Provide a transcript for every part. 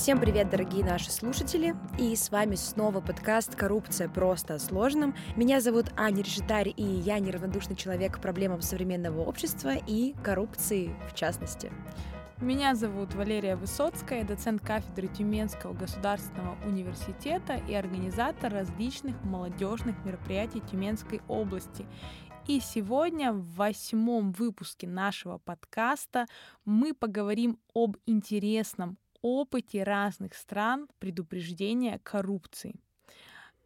Всем привет, дорогие наши слушатели! И с вами снова подкаст «Коррупция просто о сложном». Меня зовут Аня Решетарь, и я неравнодушный человек к проблемам современного общества и коррупции в частности. Меня зовут Валерия Высоцкая, доцент кафедры Тюменского государственного университета и организатор различных молодежных мероприятий Тюменской области. И сегодня в восьмом выпуске нашего подкаста мы поговорим об интересном опыте разных стран предупреждения коррупции.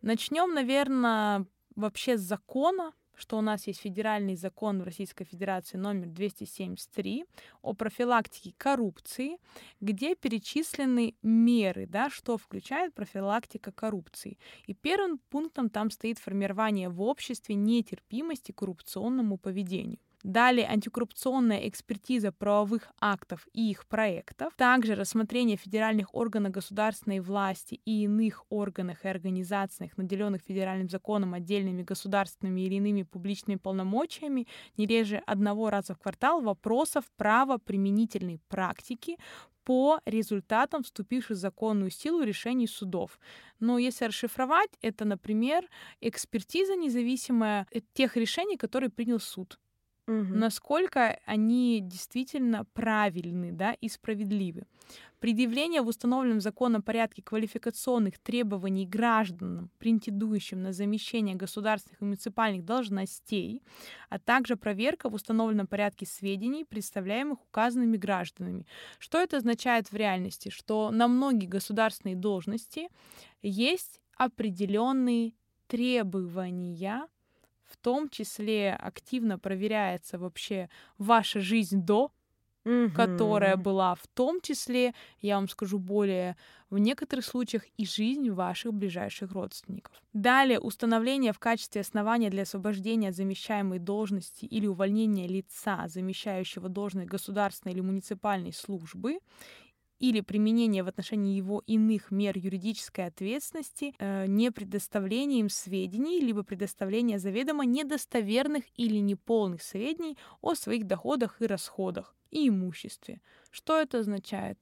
Начнем, наверное, вообще с закона, что у нас есть федеральный закон в Российской Федерации номер 273 о профилактике коррупции, где перечислены меры, да, что включает профилактика коррупции. И первым пунктом там стоит формирование в обществе нетерпимости к коррупционному поведению. Далее антикоррупционная экспертиза правовых актов и их проектов. Также рассмотрение федеральных органов государственной власти и иных органов и организациях, наделенных федеральным законом отдельными государственными или иными публичными полномочиями, не реже одного раза в квартал вопросов правоприменительной практики по результатам вступивших в законную силу решений судов. Но если расшифровать, это, например, экспертиза независимая тех решений, которые принял суд угу. насколько они действительно правильны да, и справедливы. Предъявление в установленном законом порядке квалификационных требований гражданам, претендующим на замещение государственных и муниципальных должностей, а также проверка в установленном порядке сведений, представляемых указанными гражданами. Что это означает в реальности? Что на многие государственные должности есть определенные требования в том числе активно проверяется вообще ваша жизнь до, угу. которая была в том числе, я вам скажу более, в некоторых случаях и жизнь ваших ближайших родственников. Далее, установление в качестве основания для освобождения от замещаемой должности или увольнения лица, замещающего должность государственной или муниципальной службы, или применение в отношении его иных мер юридической ответственности, э, не предоставление им сведений, либо предоставление заведомо недостоверных или неполных сведений о своих доходах и расходах и имуществе. Что это означает?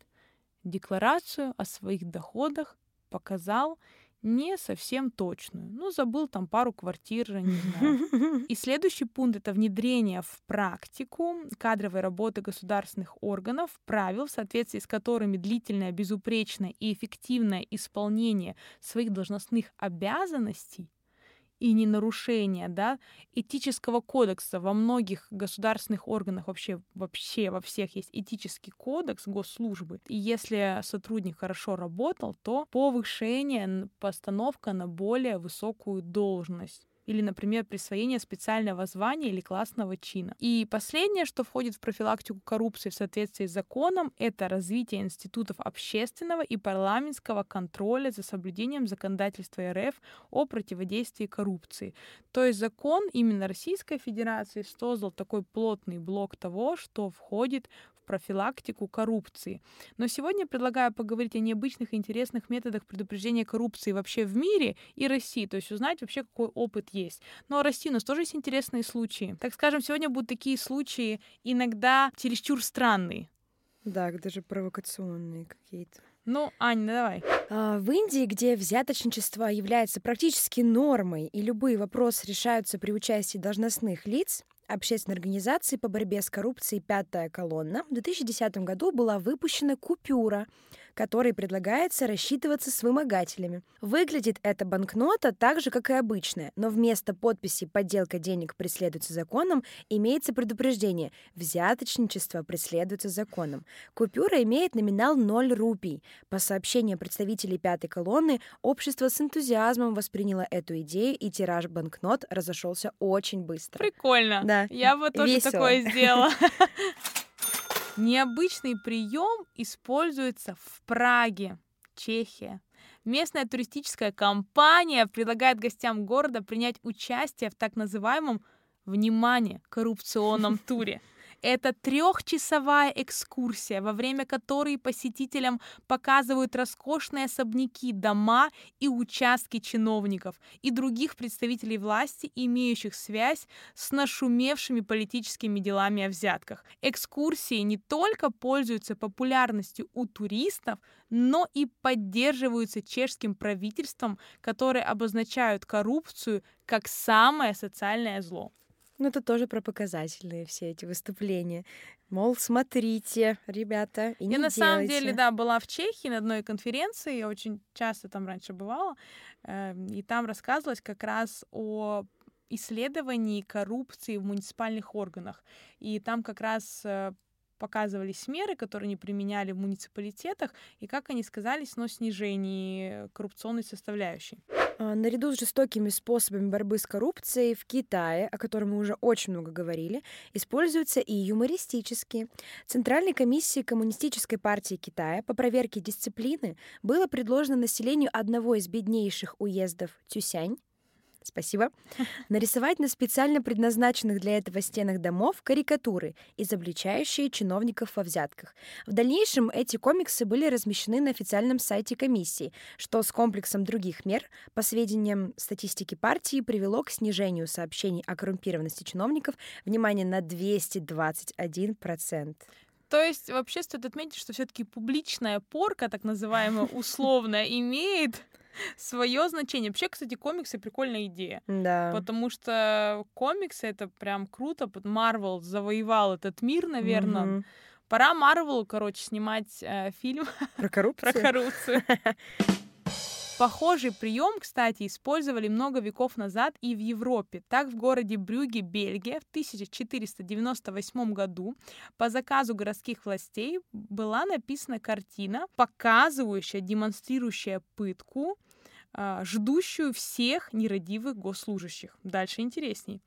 Декларацию о своих доходах показал не совсем точную. Ну, забыл там пару квартир, не знаю. И следующий пункт — это внедрение в практику кадровой работы государственных органов, правил, в соответствии с которыми длительное, безупречное и эффективное исполнение своих должностных обязанностей и не нарушение да, этического кодекса. Во многих государственных органах вообще, вообще во всех есть этический кодекс госслужбы. И если сотрудник хорошо работал, то повышение, постановка на более высокую должность или, например, присвоение специального звания или классного чина. И последнее, что входит в профилактику коррупции в соответствии с законом, это развитие институтов общественного и парламентского контроля за соблюдением законодательства РФ о противодействии коррупции. То есть закон именно Российской Федерации создал такой плотный блок того, что входит профилактику коррупции. Но сегодня предлагаю поговорить о необычных и интересных методах предупреждения коррупции вообще в мире и России, то есть узнать вообще, какой опыт есть. Но о России у нас тоже есть интересные случаи. Так скажем, сегодня будут такие случаи иногда чересчур странные. Да, даже провокационные какие-то. Ну, Аня, давай. А, в Индии, где взяточничество является практически нормой и любые вопросы решаются при участии должностных лиц, общественной организации по борьбе с коррупцией «Пятая колонна» в 2010 году была выпущена купюра которой предлагается рассчитываться с вымогателями. Выглядит эта банкнота так же, как и обычная, но вместо подписи «подделка денег преследуется законом» имеется предупреждение «взяточничество преследуется законом». Купюра имеет номинал 0 рупий. По сообщению представителей пятой колонны, общество с энтузиазмом восприняло эту идею, и тираж банкнот разошелся очень быстро. Прикольно. Да. Я бы тоже Весело. такое сделала. Необычный прием используется в Праге, Чехия. Местная туристическая компания предлагает гостям города принять участие в так называемом внимание коррупционном туре. Это трехчасовая экскурсия, во время которой посетителям показывают роскошные особняки, дома и участки чиновников и других представителей власти, имеющих связь с нашумевшими политическими делами о взятках. Экскурсии не только пользуются популярностью у туристов, но и поддерживаются чешским правительством, которые обозначают коррупцию как самое социальное зло. Ну, это тоже про показательные все эти выступления. Мол, смотрите, ребята, и не Я на делайте. самом деле, да, была в Чехии на одной конференции, я очень часто там раньше бывала, э, и там рассказывалось как раз о исследовании коррупции в муниципальных органах. И там как раз э, показывались меры, которые они применяли в муниципалитетах, и как они сказались на снижении коррупционной составляющей. А, Наряду с жестокими способами борьбы с коррупцией в Китае, о котором мы уже очень много говорили, используются и юмористические. Центральной комиссии Коммунистической партии Китая по проверке дисциплины было предложено населению одного из беднейших уездов Тюсянь Спасибо. Нарисовать на специально предназначенных для этого стенах домов карикатуры, изобличающие чиновников во взятках. В дальнейшем эти комиксы были размещены на официальном сайте комиссии, что с комплексом других мер, по сведениям статистики партии, привело к снижению сообщений о коррумпированности чиновников, внимание, на 221%. То есть вообще стоит отметить, что все-таки публичная порка, так называемая условная, имеет свое значение. Вообще, кстати, комиксы прикольная идея. Да. Потому что комиксы это прям круто. Марвел завоевал этот мир, наверное. Мгм. Пора Марвелу, короче, снимать э, фильм Про коррупцию? про коррупцию. Похожий прием, кстати, использовали много веков назад и в Европе. Так, в городе Брюге, Бельгия, в 1498 году по заказу городских властей была написана картина, показывающая, демонстрирующая пытку, ждущую всех нерадивых госслужащих. Дальше интересней.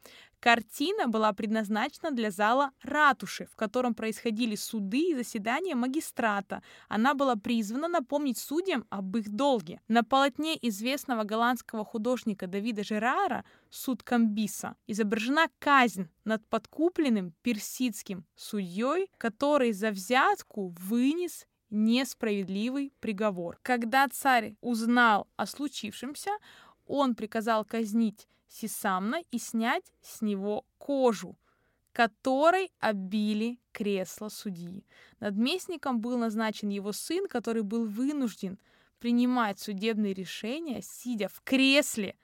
Картина была предназначена для зала ратуши, в котором происходили суды и заседания магистрата. Она была призвана напомнить судьям об их долге. На полотне известного голландского художника Давида Жерара «Суд Камбиса» изображена казнь над подкупленным персидским судьей, который за взятку вынес несправедливый приговор. Когда царь узнал о случившемся, он приказал казнить Сисамна и снять с него кожу, которой обили кресло судьи. Надместником был назначен его сын, который был вынужден принимать судебные решения, сидя в кресле,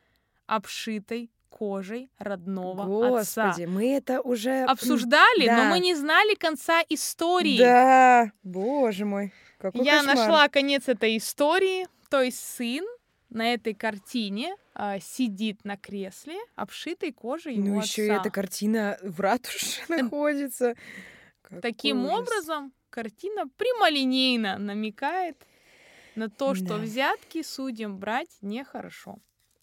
обшитой кожей родного отца. Господи, мы это уже... Обсуждали, но да. мы не знали конца истории. Да, боже мой, какой Я кошмар. нашла конец этой истории. То есть сын на этой картине а, сидит на кресле, обшитой кожей его Ну, отца. еще и эта картина в ратуше находится. Какой Таким ужас. образом, картина прямолинейно намекает на то, что взятки судьям брать нехорошо.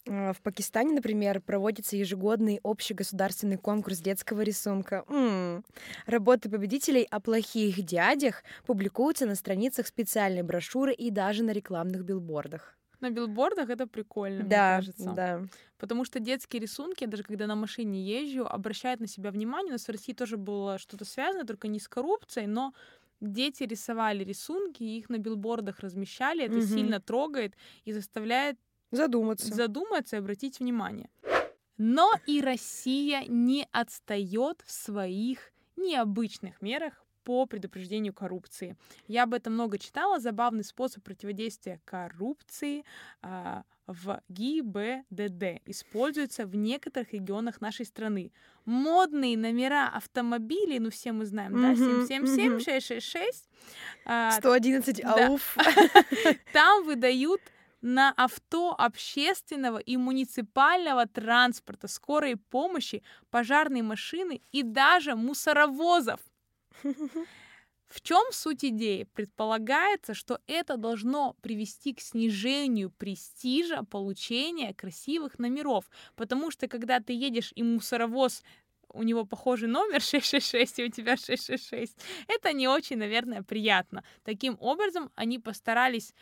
А, В Пакистане, например, проводится ежегодный общегосударственный конкурс детского рисунка. М. Работы победителей о плохих дядях публикуются на страницах специальной брошюры и даже на рекламных билбордах. На билбордах это прикольно, мне Да, кажется. да. Потому что детские рисунки, даже когда на машине езжу, обращают на себя внимание. У нас в России тоже было что-то связано, только не с коррупцией, но дети рисовали рисунки, их на билбордах размещали. Это Мгм. сильно трогает и заставляет Задуматься. задуматься и обратить внимание. Но и Россия не отстает в своих необычных мерах по предупреждению коррупции. Я об этом много читала. Забавный способ противодействия коррупции а, в ГИБДД используется в некоторых регионах нашей страны. Модные номера автомобилей, ну все мы знаем, да, Мгм, 777, мгм. 666, а, 111 да. ауф. там выдают на авто общественного и муниципального транспорта, скорой помощи, пожарные машины и даже мусоровозов. В чем суть идеи? Предполагается, что это должно привести к снижению престижа получения красивых номеров. Потому что когда ты едешь и мусоровоз у него похожий номер 666, и у тебя 666. Это не очень, наверное, приятно. Таким образом, они постарались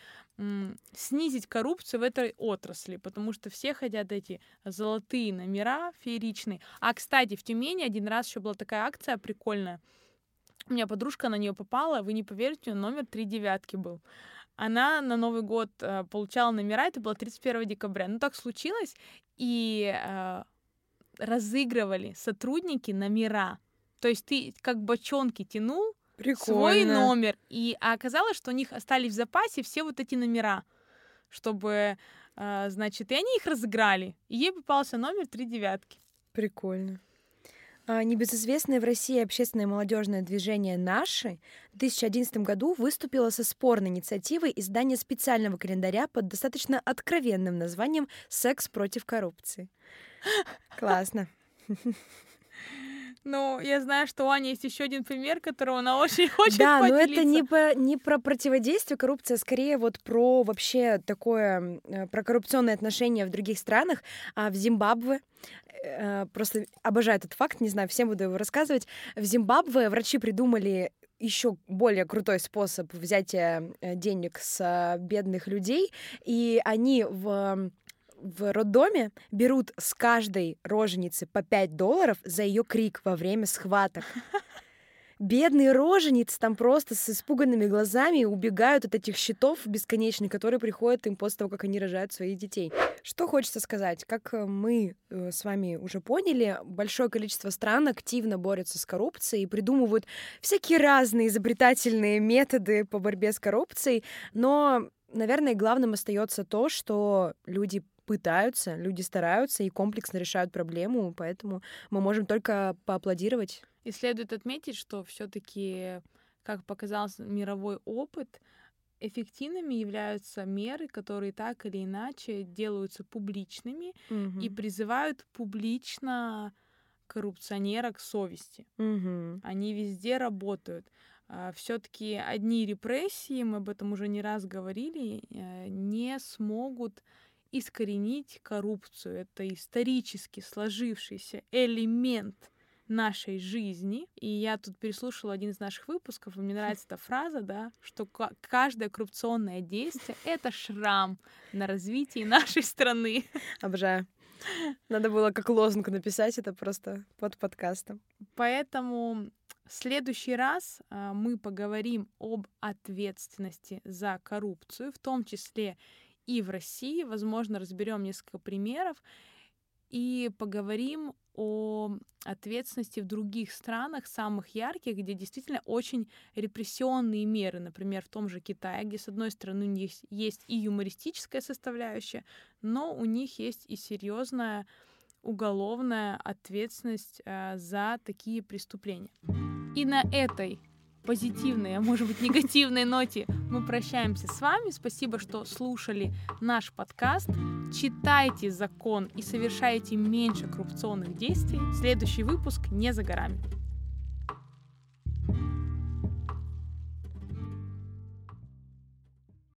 снизить коррупцию в этой отрасли, потому что все хотят эти золотые номера фееричные. А, кстати, в Тюмени один раз еще была такая акция прикольная. У меня подружка на нее попала, вы не поверите, номер три девятки был. Она на Новый год э, получала номера, это было 31 декабря. Ну так случилось, и э, разыгрывали сотрудники номера. То есть ты как бочонки тянул Прикольно. свой номер, и а оказалось, что у них остались в запасе все вот эти номера, чтобы, э, значит, и они их разыграли, и ей попался номер три девятки. Прикольно. А, небезызвестное в России общественное молодежное движение «Наши» в 2011 году выступило со спорной инициативой издания специального календаря под достаточно откровенным названием «Секс против коррупции». Классно. Ну, я знаю, что у Ани есть еще один пример, которого она очень хочет Да, поделиться. но это не, по, не про противодействие коррупции, а скорее вот про вообще такое, э, про коррупционные отношения в других странах. А в Зимбабве э, просто обожаю этот факт, не знаю, всем буду его рассказывать. В Зимбабве врачи придумали еще более крутой способ взятия э, денег с бедных людей, и они в в роддоме берут с каждой роженицы по 5 долларов за ее крик во время схваток. Бедные роженицы там просто с испуганными глазами убегают от этих счетов бесконечных, которые приходят им после того, как они рожают своих детей. Что хочется сказать? Как э, мы э, с вами уже поняли, большое количество стран активно борются с коррупцией и придумывают всякие разные изобретательные методы по борьбе с коррупцией, но наверное, главным остается то, что люди пытаются, люди стараются и комплексно решают проблему, поэтому мы можем только поаплодировать. И следует отметить, что все-таки, как показал мировой опыт, эффективными являются меры, которые так или иначе делаются публичными угу. и призывают публично коррупционера к совести. Угу. Они везде работают. А, Все-таки одни репрессии, мы об этом уже не раз говорили, э, не смогут искоренить коррупцию. Это исторически сложившийся элемент нашей жизни. И я тут переслушала один из наших выпусков, и мне нравится эта фраза, да, что каждое коррупционное действие — это шрам на развитии нашей страны. Обожаю. Надо было как лозунг написать это просто под подкастом. Поэтому в следующий раз а, мы поговорим об ответственности за коррупцию, в том числе и в России. Возможно, разберем несколько примеров и поговорим о ответственности в других странах, самых ярких, где действительно очень репрессионные меры, например, в том же Китае, где, с одной стороны, у них есть и юмористическая составляющая, но у них есть и серьезная уголовная ответственность э, за такие преступления. И на этой позитивной, а может быть негативной ноте мы прощаемся с вами. Спасибо, что слушали наш подкаст. Читайте закон и совершайте меньше коррупционных действий. Следующий выпуск не за горами.